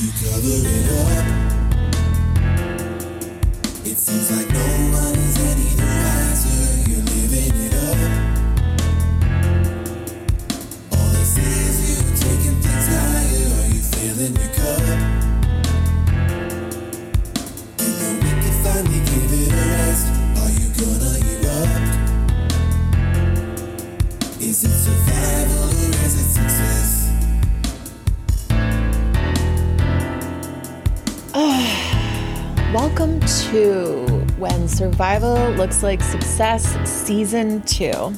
You cover it up. It seems like no one is Welcome to When Survival Looks Like Success Season 2.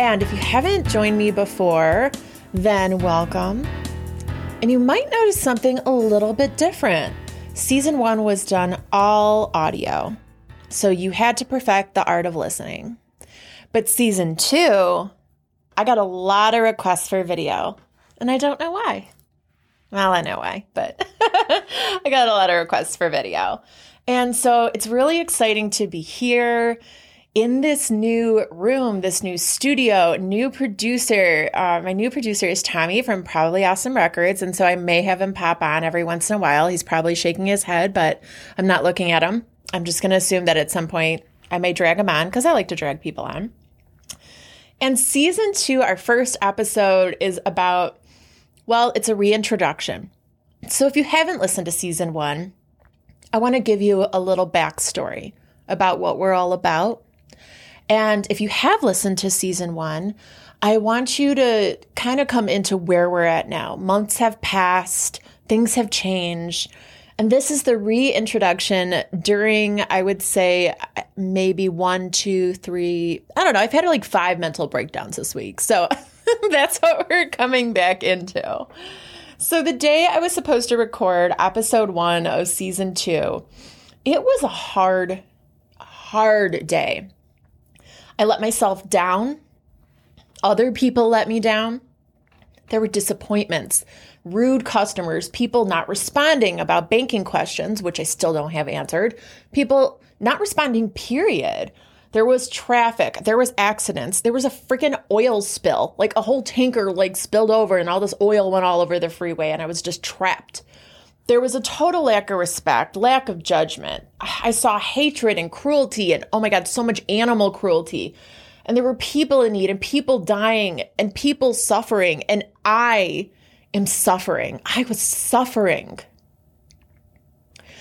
And if you haven't joined me before, then welcome. And you might notice something a little bit different. Season 1 was done all audio, so you had to perfect the art of listening. But season 2, I got a lot of requests for video, and I don't know why. Well, I know why, but I got a lot of requests for video. And so it's really exciting to be here in this new room, this new studio, new producer. Uh, my new producer is Tommy from Probably Awesome Records. And so I may have him pop on every once in a while. He's probably shaking his head, but I'm not looking at him. I'm just going to assume that at some point I may drag him on because I like to drag people on. And season two, our first episode is about well, it's a reintroduction. So if you haven't listened to season one, I want to give you a little backstory about what we're all about. And if you have listened to season one, I want you to kind of come into where we're at now. Months have passed, things have changed. And this is the reintroduction during, I would say, maybe one, two, three, I don't know. I've had like five mental breakdowns this week. So that's what we're coming back into. So, the day I was supposed to record episode one of season two, it was a hard, hard day. I let myself down. Other people let me down. There were disappointments, rude customers, people not responding about banking questions, which I still don't have answered, people not responding, period. There was traffic, there was accidents, there was a freaking oil spill, like a whole tanker like spilled over and all this oil went all over the freeway and I was just trapped. There was a total lack of respect, lack of judgment. I saw hatred and cruelty and oh my god, so much animal cruelty. And there were people in need and people dying and people suffering and I am suffering. I was suffering.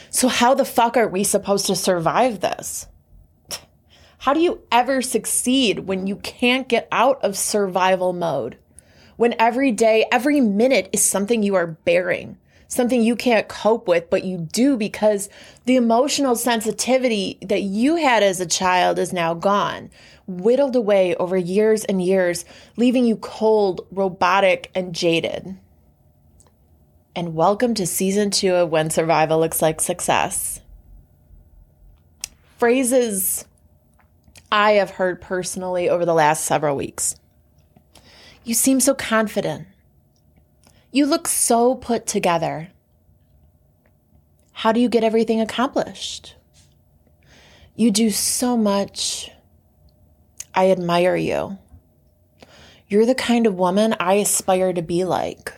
So how the fuck are we supposed to survive this? How do you ever succeed when you can't get out of survival mode? When every day, every minute is something you are bearing, something you can't cope with, but you do because the emotional sensitivity that you had as a child is now gone, whittled away over years and years, leaving you cold, robotic, and jaded. And welcome to season two of When Survival Looks Like Success. Phrases I have heard personally over the last several weeks. You seem so confident. You look so put together. How do you get everything accomplished? You do so much. I admire you. You're the kind of woman I aspire to be like.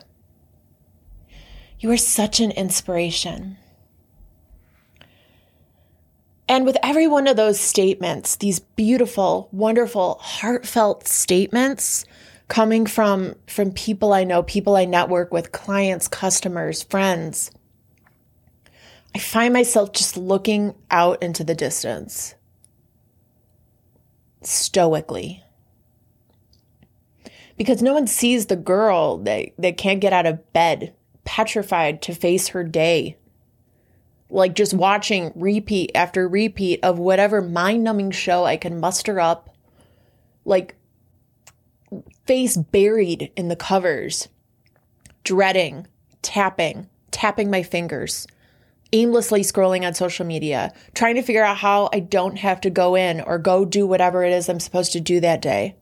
You are such an inspiration. And with every one of those statements, these beautiful, wonderful, heartfelt statements coming from, from people I know, people I network with, clients, customers, friends, I find myself just looking out into the distance stoically. Because no one sees the girl that, that can't get out of bed, petrified to face her day like just watching repeat after repeat of whatever mind numbing show I can muster up, like face buried in the covers, dreading, tapping, tapping my fingers, aimlessly scrolling on social media, trying to figure out how I don't have to go in or go do whatever it is I'm supposed to do that day.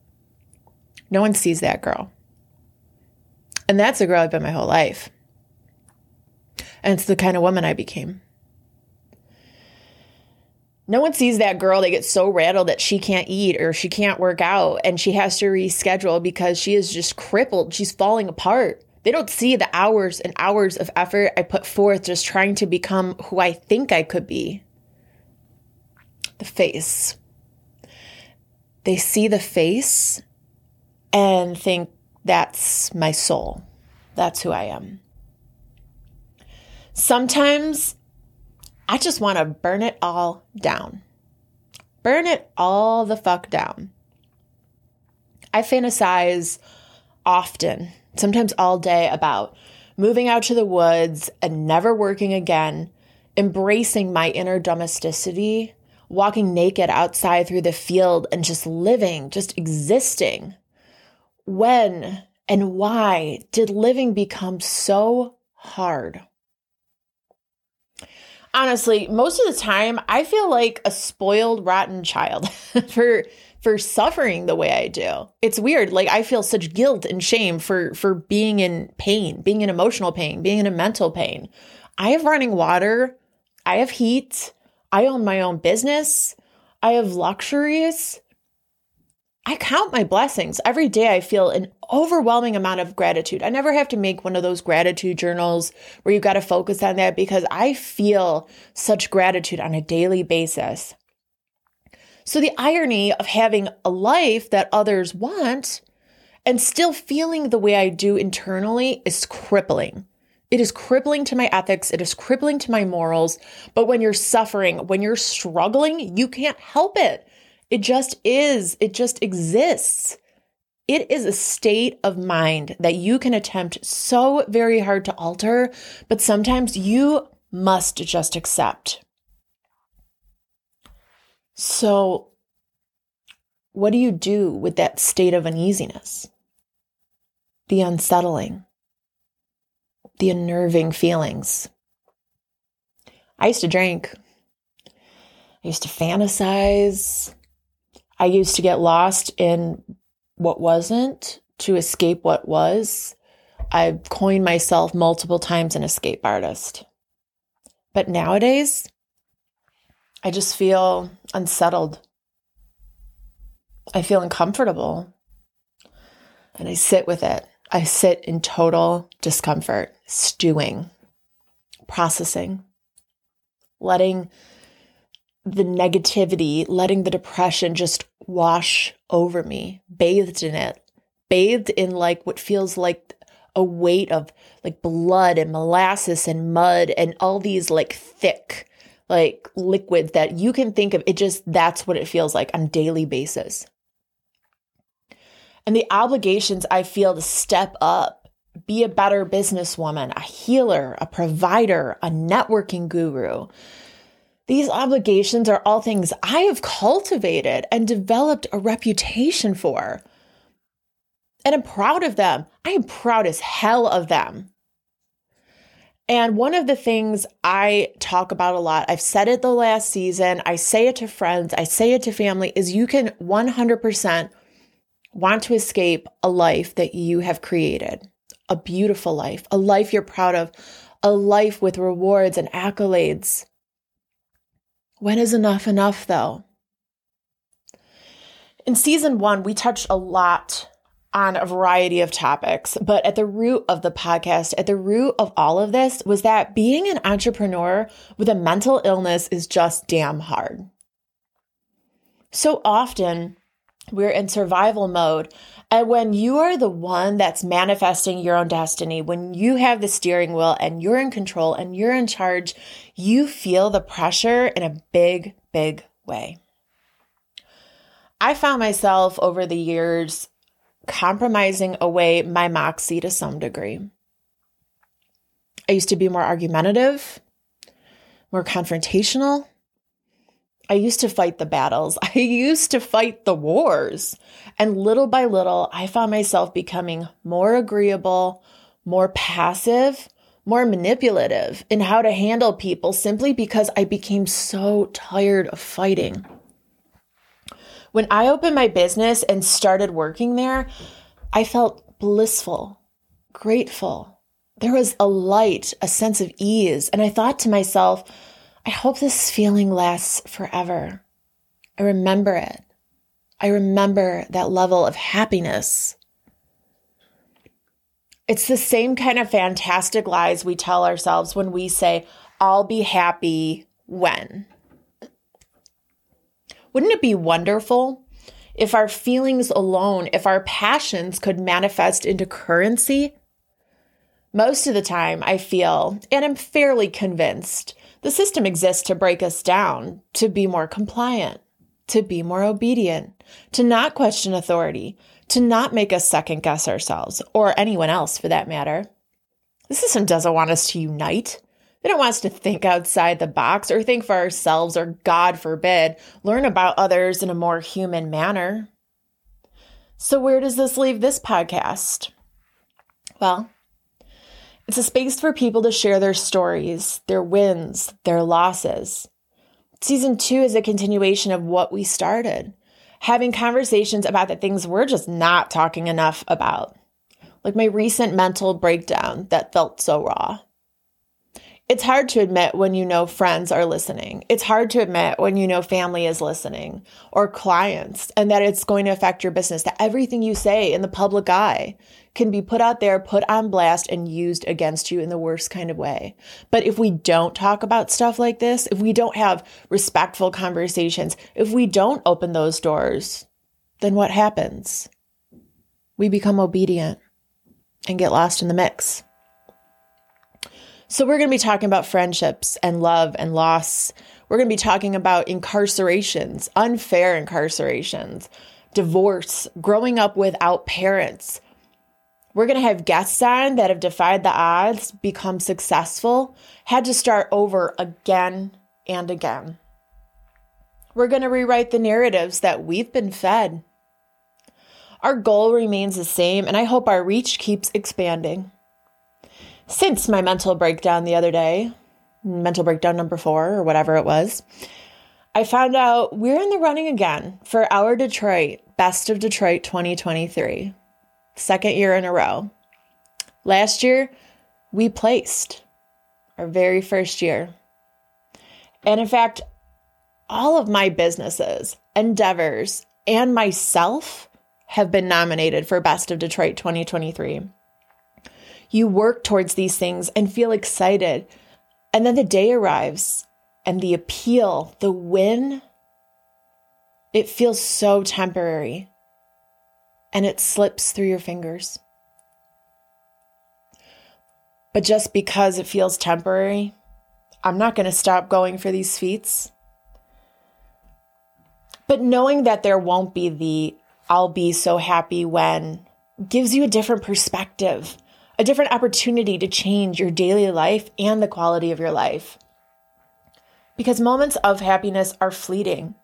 No one sees that girl. And that's the girl I've been my whole life. And it's the kind of woman I became. No one sees that girl that gets so rattled that she can't eat or she can't work out and she has to reschedule because she is just crippled. She's falling apart They don't see the hours and hours of effort I put forth just trying to become who I think I could be. The face. They see the face and think that's my soul. That's who I am. Sometimes I just want to burn it all down. Burn it all the fuck down. I fantasize often, sometimes all day, about moving out to the woods and never working again, embracing my inner domesticity, walking naked outside through the field and just living, just existing. When and why did living become so hard? Honestly, most of the time I feel like a spoiled rotten child for for suffering the way I do. It's weird. Like I feel such guilt and shame for for being in pain, being in emotional pain, being in a mental pain. I have running water, I have heat, I own my own business, I have luxuries. I count my blessings. Every day I feel an overwhelming amount of gratitude. I never have to make one of those gratitude journals where you got to focus on that because I feel such gratitude on a daily basis. So the irony of having a life that others want and still feeling the way I do internally is crippling. It is crippling to my ethics. It is crippling to my morals. But when you're suffering, when you're struggling, you can't help it it just is, it just exists. It is a state of mind that you can attempt so very hard to alter, but sometimes you must just accept. So, what do you do with that state of uneasiness? The unsettling, the unnerving feelings. I used to drink. I used to fantasize. I used to get lost in what wasn't to escape what was. I've coined myself multiple times an escape artist. But nowadays, I just feel unsettled. I feel uncomfortable. And I sit with it. I sit in total discomfort, stewing, processing, letting the negativity, letting the depression just wash over me, bathed in it, bathed in like what feels like a weight of like blood and molasses and mud and all these like thick like liquids that you can think of. It just that's what it feels like on daily basis. And the obligations i feel to step up be a better businesswoman a healer a provider a networking guru these obligations are all things I have cultivated and developed a reputation for. And I'm proud of them. I am proud as hell of them. And one of the things I talk about a lot, I've said it the last season, I say it to friends, I say it to family, is you can 100% want to escape a life that you have created, a beautiful life, a life you're proud of, a life with rewards and accolades. When is enough enough, though? In season one, we touched a lot on a variety of topics, but at the root of the podcast, at the root of all of this, was that being an entrepreneur with a mental illness is just damn hard. So often, we're in survival mode. And when you are the one that's manifesting your own destiny, when you have the steering wheel and you're in control and you're in charge, you feel the pressure in a big, big way. I found myself over the years compromising away my moxie to some degree. I used to be more argumentative, more confrontational, I used to fight the battles. I used to fight the wars. And little by little, I found myself becoming more agreeable, more passive, more manipulative in how to handle people simply because I became so tired of fighting. When I opened my business and started working there, I felt blissful, grateful. There was a light, a sense of ease. And I thought to myself, I hope this feeling lasts forever. I remember it. I remember that level of happiness. It's the same kind of fantastic lies we tell ourselves when we say, I'll be happy when. Wouldn't it be wonderful if our feelings alone, if our passions could manifest into currency? Most of the time, I feel, and I'm fairly convinced, the system exists to break us down, to be more compliant, to be more obedient, to not question authority, to not make us second guess ourselves or anyone else for that matter. The system doesn't want us to unite. They don't want us to think outside the box or think for ourselves or, God forbid, learn about others in a more human manner. So, where does this leave this podcast? Well, it's a space for people to share their stories, their wins, their losses. Season two is a continuation of what we started having conversations about the things we're just not talking enough about, like my recent mental breakdown that felt so raw. It's hard to admit when you know friends are listening. It's hard to admit when you know family is listening or clients and that it's going to affect your business, that everything you say in the public eye can be put out there, put on blast, and used against you in the worst kind of way. But if we don't talk about stuff like this, if we don't have respectful conversations, if we don't open those doors, then what happens? We become obedient and get lost in the mix. So, we're going to be talking about friendships and love and loss. We're going to be talking about incarcerations, unfair incarcerations, divorce, growing up without parents. We're going to have guests on that have defied the odds, become successful, had to start over again and again. We're going to rewrite the narratives that we've been fed. Our goal remains the same, and I hope our reach keeps expanding since my mental breakdown the other day, mental breakdown number four or whatever it was, I found out we're in the running again for our Detroit Best of Detroit 2023, second year in a row. Last year, we placed our very first year. And in fact, all of my businesses, endeavors, and myself have been nominated for Best of Detroit 2023 you work towards these things and feel excited. And then the day arrives and the appeal, the win, it feels so temporary and it slips through your fingers. But just because it feels temporary, I'm not going to stop going for these feats. But knowing that there won't be the I'll be so happy when gives you a different perspective a different opportunity to change your daily life and the quality of your life. Because moments of happiness are fleeting,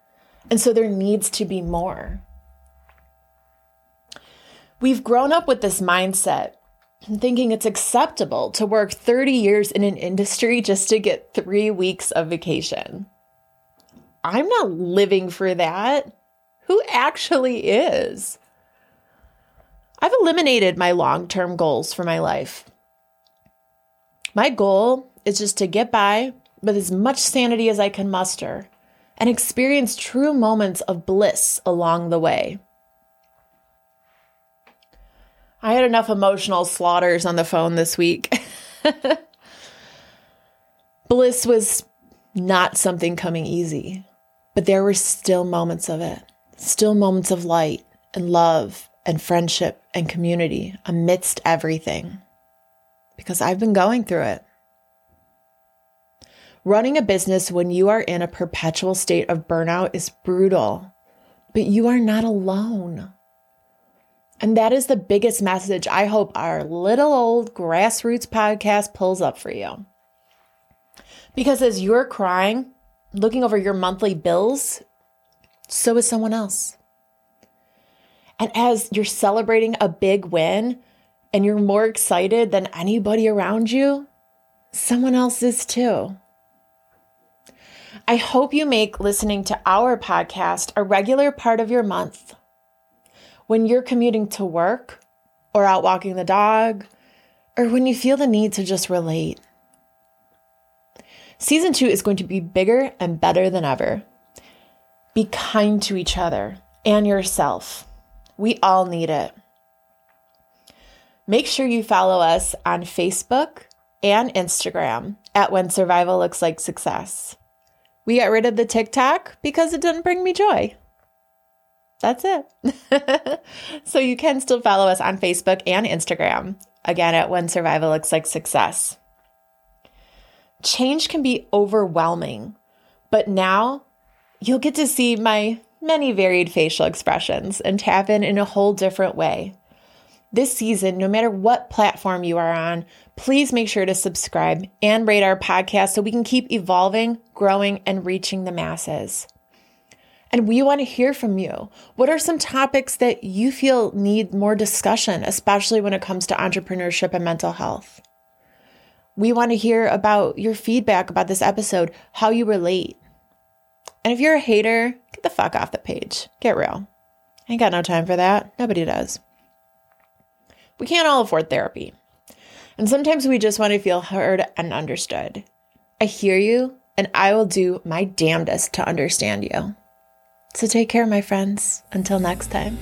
and so there needs to be more. We've grown up with this mindset thinking it's acceptable to work 30 years in an industry just to get three weeks of vacation. I'm not living for that. Who actually is? I've eliminated my long term goals for my life. My goal is just to get by with as much sanity as I can muster and experience true moments of bliss along the way. I had enough emotional slaughters on the phone this week. bliss was not something coming easy, but there were still moments of it, still moments of light and love and friendship and community amidst everything because I've been going through it. Running a business when you are in a perpetual state of burnout is brutal, but you are not alone. And that is the biggest message I hope our little old grassroots podcast pulls up for you. Because as you're crying, looking over your monthly bills, so is someone else. And as you're celebrating a big win and you're more excited than anybody around you, someone else is too. I hope you make listening to our podcast a regular part of your month. When you're commuting to work or out walking the dog, or when you feel the need to just relate. Season two is going to be bigger and better than ever. Be kind to each other and yourself. We all need it. Make sure you follow us on Facebook and Instagram at When Survival Looks Like Success. We got rid of the TikTok because it didn't bring me joy. That's it. so you can still follow us on Facebook and Instagram, again at When Survival Looks Like Success. Change can be overwhelming, but now you'll get to see my many varied facial expressions and tap in in a whole different way. This season, no matter what platform you are on, please make sure to subscribe and rate our podcast so we can keep evolving, growing, and reaching the masses. And we want to hear from you. What are some topics that you feel need more discussion, especially when it comes to entrepreneurship and mental health? We want to hear about your feedback about this episode, how you relate. And if you're a hater, get the fuck off the page. Get real. Ain't got no time for that. Nobody does. We can't all afford therapy. And sometimes we just want to feel heard and understood. I hear you, and I will do my damnedest to understand you. So take care, my friends. Until next time.